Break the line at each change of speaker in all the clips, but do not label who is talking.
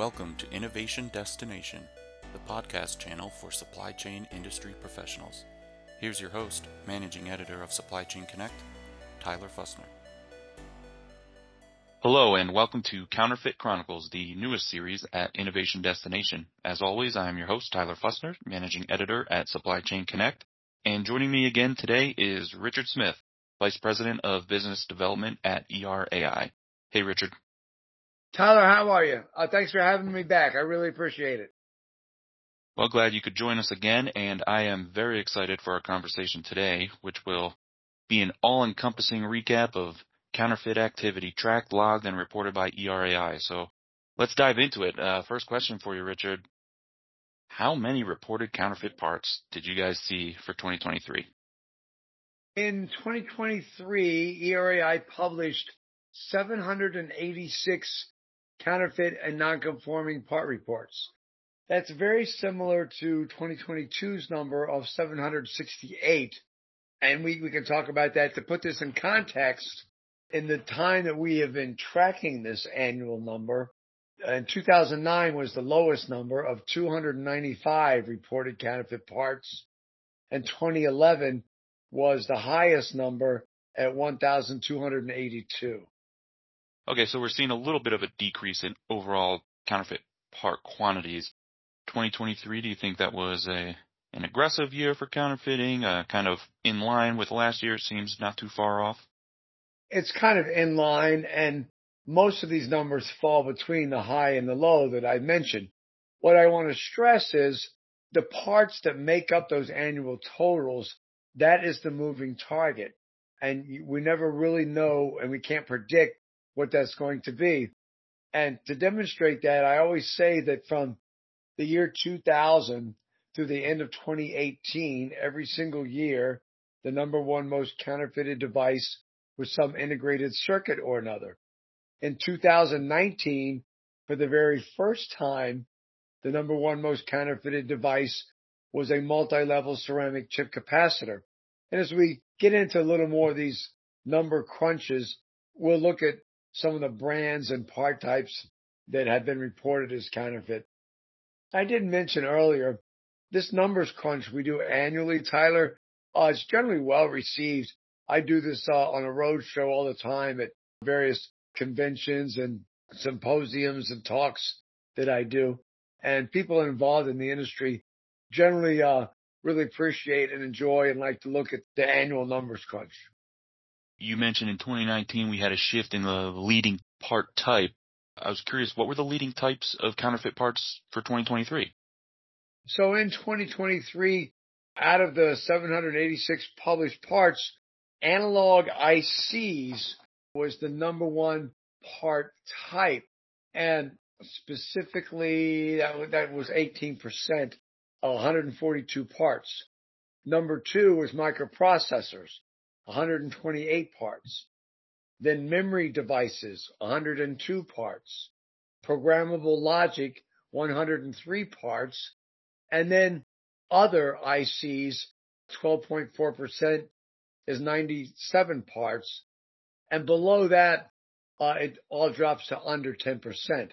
Welcome to Innovation Destination, the podcast channel for supply chain industry professionals. Here's your host, managing editor of Supply Chain Connect, Tyler Fussner. Hello and welcome to Counterfeit Chronicles, the newest series at Innovation Destination. As always, I am your host, Tyler Fussner, managing editor at Supply Chain Connect. And joining me again today is Richard Smith, Vice President of Business Development at ERAI. Hey, Richard.
Tyler, how are you? Uh, thanks for having me back. I really appreciate it.
Well, glad you could join us again, and I am very excited for our conversation today, which will be an all-encompassing recap of counterfeit activity tracked, logged, and reported by ERAI. So let's dive into it. Uh, first question for you, Richard. How many reported counterfeit parts did you guys see for 2023?
In 2023, ERAI published 786 counterfeit and non-conforming part reports. That's very similar to 2022's number of 768. And we, we can talk about that to put this in context. In the time that we have been tracking this annual number, uh, in 2009 was the lowest number of 295 reported counterfeit parts, and 2011 was the highest number at 1,282.
Okay, so we're seeing a little bit of a decrease in overall counterfeit part quantities. 2023, do you think that was a an aggressive year for counterfeiting, uh, kind of in line with last year? It seems not too far off.
It's kind of in line, and most of these numbers fall between the high and the low that I mentioned. What I want to stress is the parts that make up those annual totals, that is the moving target. And we never really know and we can't predict what that's going to be. And to demonstrate that, I always say that from the year 2000 to the end of 2018, every single year, the number one most counterfeited device was some integrated circuit or another. In 2019, for the very first time, the number one most counterfeited device was a multi-level ceramic chip capacitor. And as we get into a little more of these number crunches, we'll look at some of the brands and part types that have been reported as counterfeit. I did mention earlier, this numbers crunch we do annually, Tyler, uh, it's generally well received. I do this uh, on a road show all the time at various conventions and symposiums and talks that I do. And people involved in the industry generally uh, really appreciate and enjoy and like to look at the annual numbers crunch
you mentioned in 2019 we had a shift in the leading part type. I was curious, what were the leading types of counterfeit parts for 2023?
So in 2023, out of the 786 published parts, analog ICs was the number one part type. And specifically, that, was 18%, 142 parts. Number two was microprocessors, 128 parts. Then memory devices, 102 parts. Programmable logic, 103 parts. And then other ICs, 12.4% is 97 parts. And below that, uh, it all drops to under 10%.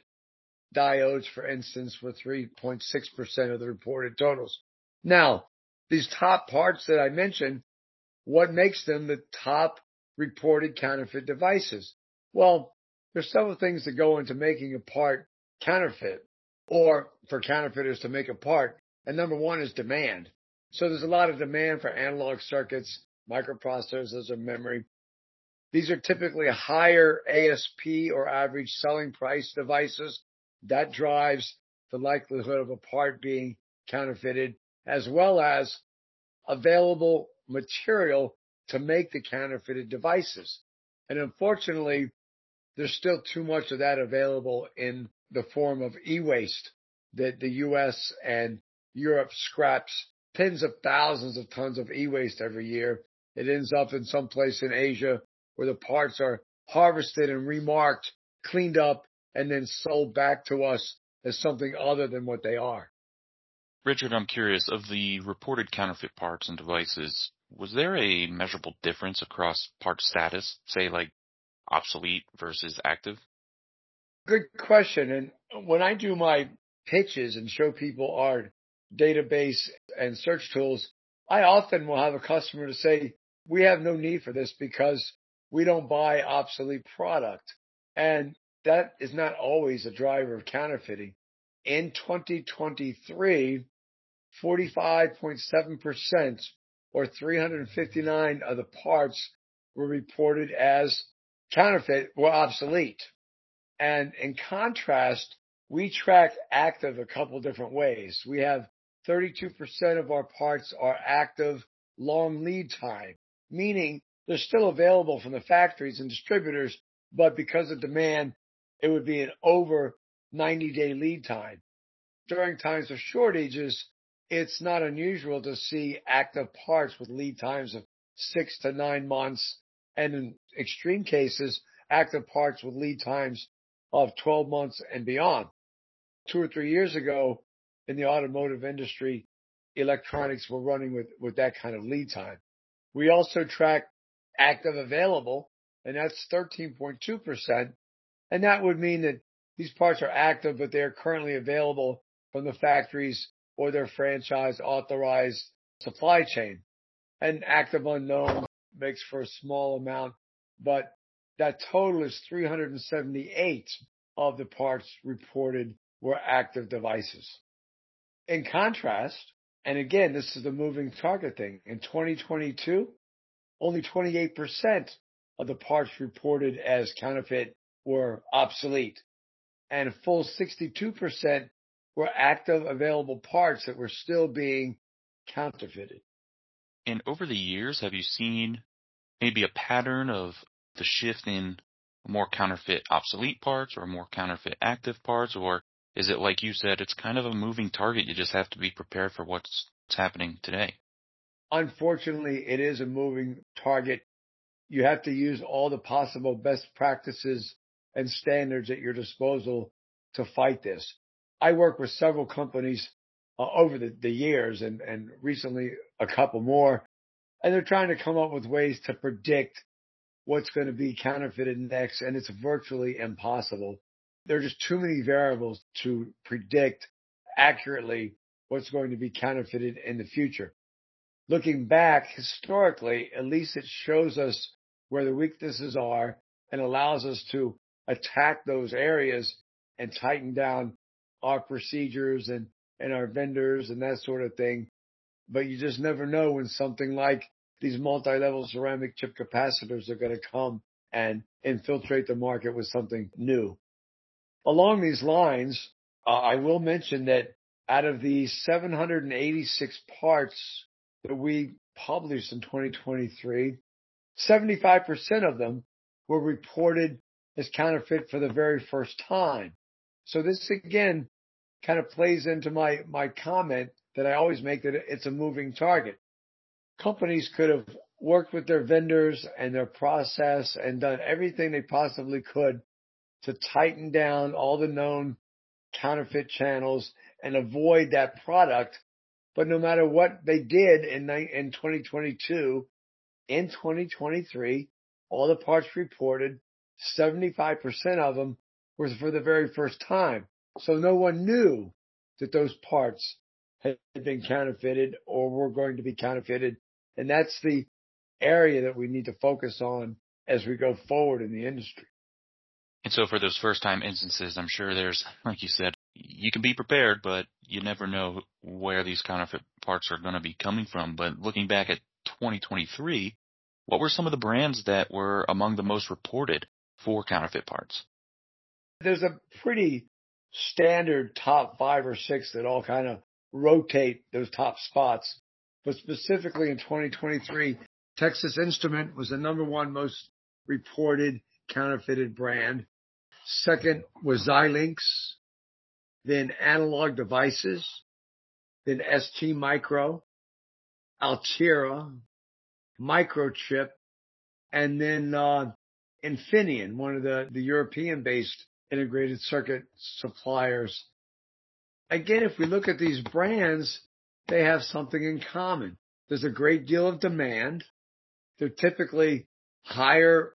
Diodes, for instance, were 3.6% of the reported totals. Now, these top parts that I mentioned what makes them the top reported counterfeit devices? Well, there's several things that go into making a part counterfeit or for counterfeiters to make a part. And number one is demand. So there's a lot of demand for analog circuits, microprocessors, or memory. These are typically higher ASP or average selling price devices. That drives the likelihood of a part being counterfeited as well as available material to make the counterfeited devices. And unfortunately, there's still too much of that available in the form of e-waste that the US and Europe scraps tens of thousands of tons of e-waste every year. It ends up in some place in Asia where the parts are harvested and remarked, cleaned up, and then sold back to us as something other than what they are.
Richard, I'm curious of the reported counterfeit parts and devices was there a measurable difference across part status, say like obsolete versus active?
Good question. And when I do my pitches and show people our database and search tools, I often will have a customer to say, we have no need for this because we don't buy obsolete product. And that is not always a driver of counterfeiting. In 2023, 45.7% or 359 of the parts were reported as counterfeit or obsolete. And in contrast, we track active a couple different ways. We have 32% of our parts are active long lead time, meaning they're still available from the factories and distributors, but because of demand, it would be an over 90 day lead time. During times of shortages, it's not unusual to see active parts with lead times of six to nine months, and in extreme cases, active parts with lead times of 12 months and beyond. Two or three years ago, in the automotive industry, electronics were running with, with that kind of lead time. We also track active available, and that's 13.2%. And that would mean that these parts are active, but they're currently available from the factories or their franchise authorized supply chain. And active unknown makes for a small amount, but that total is 378 of the parts reported were active devices. In contrast, and again, this is the moving target thing. In 2022, only 28% of the parts reported as counterfeit were obsolete and a full 62% were active available parts that were still being counterfeited.
And over the years, have you seen maybe a pattern of the shift in more counterfeit obsolete parts or more counterfeit active parts? Or is it like you said, it's kind of a moving target? You just have to be prepared for what's happening today.
Unfortunately, it is a moving target. You have to use all the possible best practices and standards at your disposal to fight this. I work with several companies uh, over the, the years and, and recently a couple more, and they're trying to come up with ways to predict what's going to be counterfeited next, and it's virtually impossible. There are just too many variables to predict accurately what's going to be counterfeited in the future. Looking back historically, at least it shows us where the weaknesses are and allows us to attack those areas and tighten down our procedures and, and our vendors and that sort of thing. But you just never know when something like these multi-level ceramic chip capacitors are going to come and infiltrate the market with something new. Along these lines, uh, I will mention that out of the 786 parts that we published in 2023, 75% of them were reported as counterfeit for the very first time. So this again kind of plays into my, my comment that I always make that it's a moving target. Companies could have worked with their vendors and their process and done everything they possibly could to tighten down all the known counterfeit channels and avoid that product. But no matter what they did in, in 2022, in 2023, all the parts reported, 75% of them was for the very first time. So no one knew that those parts had been counterfeited or were going to be counterfeited. And that's the area that we need to focus on as we go forward in the industry.
And so for those first time instances, I'm sure there's, like you said, you can be prepared, but you never know where these counterfeit parts are going to be coming from. But looking back at 2023, what were some of the brands that were among the most reported for counterfeit parts?
There's a pretty standard top five or six that all kind of rotate those top spots. But specifically in 2023, Texas Instrument was the number one most reported counterfeited brand. Second was Xilinx, then Analog Devices, then ST Micro, Altera, Microchip, and then uh, Infineon, one of the, the European-based integrated circuit suppliers. Again, if we look at these brands, they have something in common. There's a great deal of demand. They're typically higher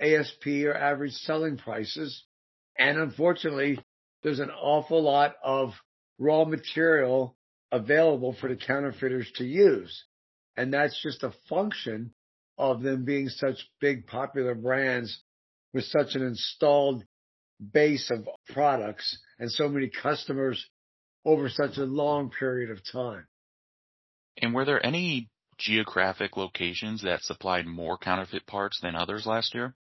ASP or average selling prices. And unfortunately, there's an awful lot of raw material available for the counterfeiters to use. And that's just a function of them being such big popular brands with such an installed base of products and so many customers over such a long period of time.
And were there any geographic locations that supplied more counterfeit parts than others last year?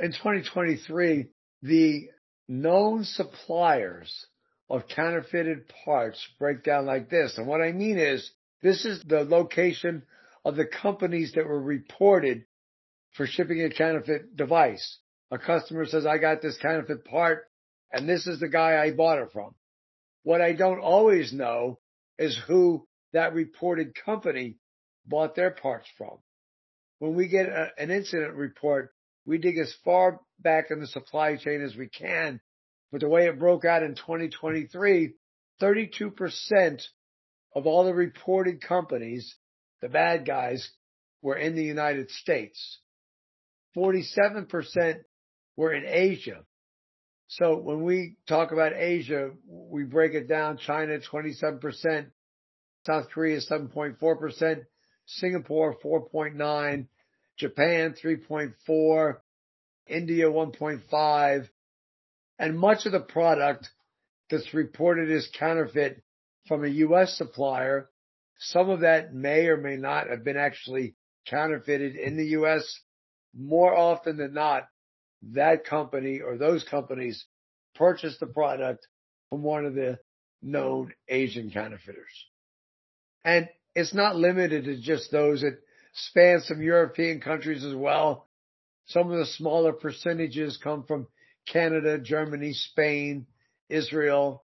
In 2023, the known suppliers of counterfeited parts break down like this. And what I mean is, this is the location of the companies that were reported for shipping a counterfeit device. A customer says, I got this counterfeit part and this is the guy I bought it from. What I don't always know is who that reported company bought their parts from. When we get a, an incident report, we dig as far back in the supply chain as we can. But the way it broke out in 2023, 32% of all the reported companies, the bad guys, were in the United States. 47% were in Asia. So when we talk about Asia, we break it down. China, 27%, South Korea, 7.4%, Singapore, 4.9, Japan, 3.4, India, 1.5, and much of the product that's reported as counterfeit from a U.S. supplier, some of that may or may not have been actually counterfeited in the U.S. More often than not, that company or those companies purchased the product from one of the known Asian counterfeiters. And it's not limited to just those. It spans some European countries as well. Some of the smaller percentages come from Canada, Germany, Spain, Israel.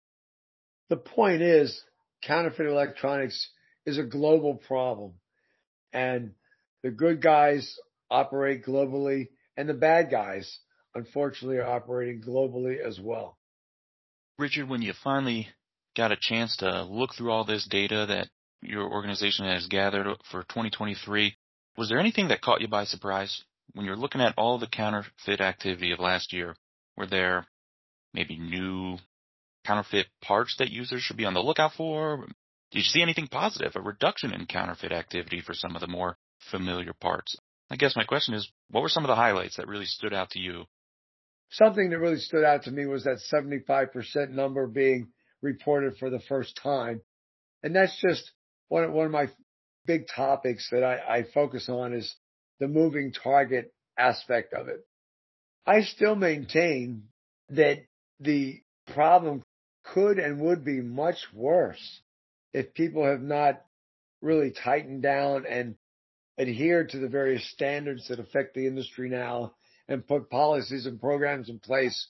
The point is counterfeit electronics is a global problem and the good guys operate globally and the bad guys unfortunately are operating globally as well.
Richard, when you finally got a chance to look through all this data that your organization has gathered for 2023, was there anything that caught you by surprise? When you're looking at all the counterfeit activity of last year, were there maybe new counterfeit parts that users should be on the lookout for? Did you see anything positive, a reduction in counterfeit activity for some of the more familiar parts? I guess my question is, what were some of the highlights that really stood out to you?
Something that really stood out to me was that 75% number being reported for the first time. And that's just one, one of my big topics that I, I focus on is the moving target aspect of it. I still maintain that the problem could and would be much worse if people have not really tightened down and adhered to the various standards that affect the industry now and put policies and programs in place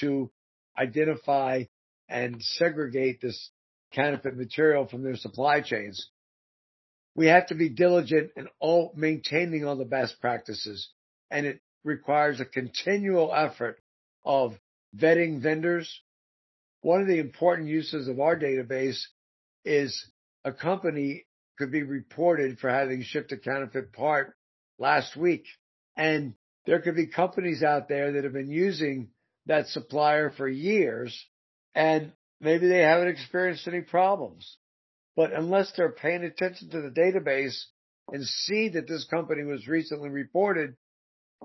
to identify and segregate this counterfeit material from their supply chains. We have to be diligent in all maintaining all the best practices and it requires a continual effort of vetting vendors. One of the important uses of our database is a company could be reported for having shipped a counterfeit part last week. And there could be companies out there that have been using that supplier for years and maybe they haven't experienced any problems. But unless they're paying attention to the database and see that this company was recently reported,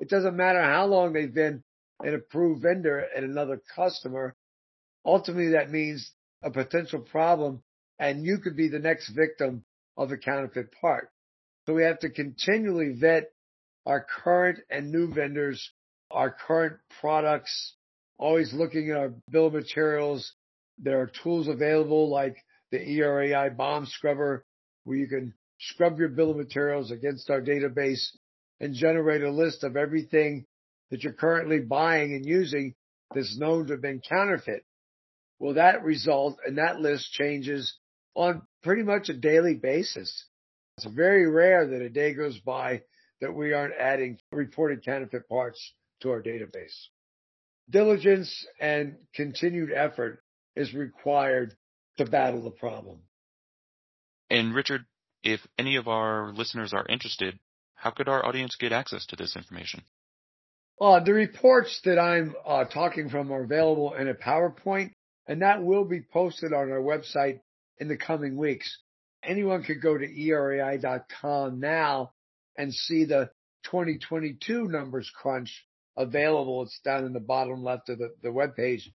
it doesn't matter how long they've been an approved vendor and another customer. Ultimately, that means a potential problem and you could be the next victim of a counterfeit part. So we have to continually vet our current and new vendors, our current products, always looking at our bill of materials. There are tools available like the ERAI BOM scrubber where you can scrub your bill of materials against our database and generate a list of everything that you're currently buying and using that's known to have been counterfeit. Well, that result and that list changes on pretty much a daily basis. It's very rare that a day goes by that we aren't adding reported counterfeit parts to our database. Diligence and continued effort is required to battle the problem.
And Richard, if any of our listeners are interested, how could our audience get access to this information?
Uh, the reports that I'm uh, talking from are available in a PowerPoint, and that will be posted on our website in the coming weeks. Anyone could go to erai.com now and see the 2022 numbers crunch available. It's down in the bottom left of the, the web page.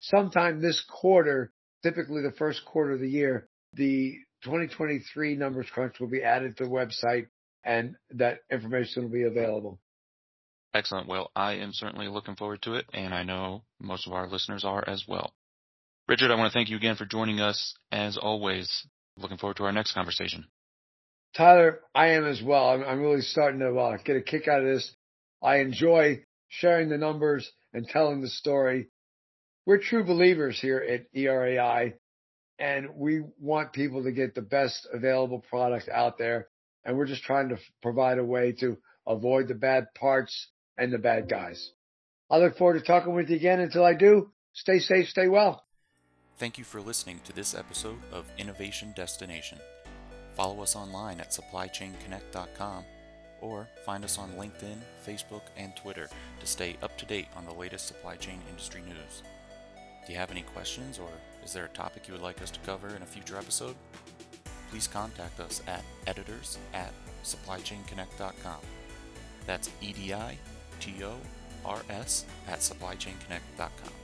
Sometime this quarter, typically the first quarter of the year, the 2023 numbers crunch will be added to the website and that information will be available.
Excellent. Well, I am certainly looking forward to it, and I know most of our listeners are as well. Richard, I want to thank you again for joining us. As always, looking forward to our next conversation.
Tyler, I am as well. I'm, I'm really starting to uh, get a kick out of this. I enjoy sharing the numbers and telling the story. We're true believers here at ERAI, and we want people to get the best available product out there. And we're just trying to provide a way to avoid the bad parts and the bad guys. I look forward to talking with you again. Until I do, stay safe, stay well.
Thank you for listening to this episode of Innovation Destination. Follow us online at supplychainconnect.com or find us on LinkedIn, Facebook, and Twitter to stay up to date on the latest supply chain industry news. Do you have any questions or is there a topic you would like us to cover in a future episode? Please contact us at editors at supplychainconnect.com. That's E D I T O R S at supplychainconnect.com.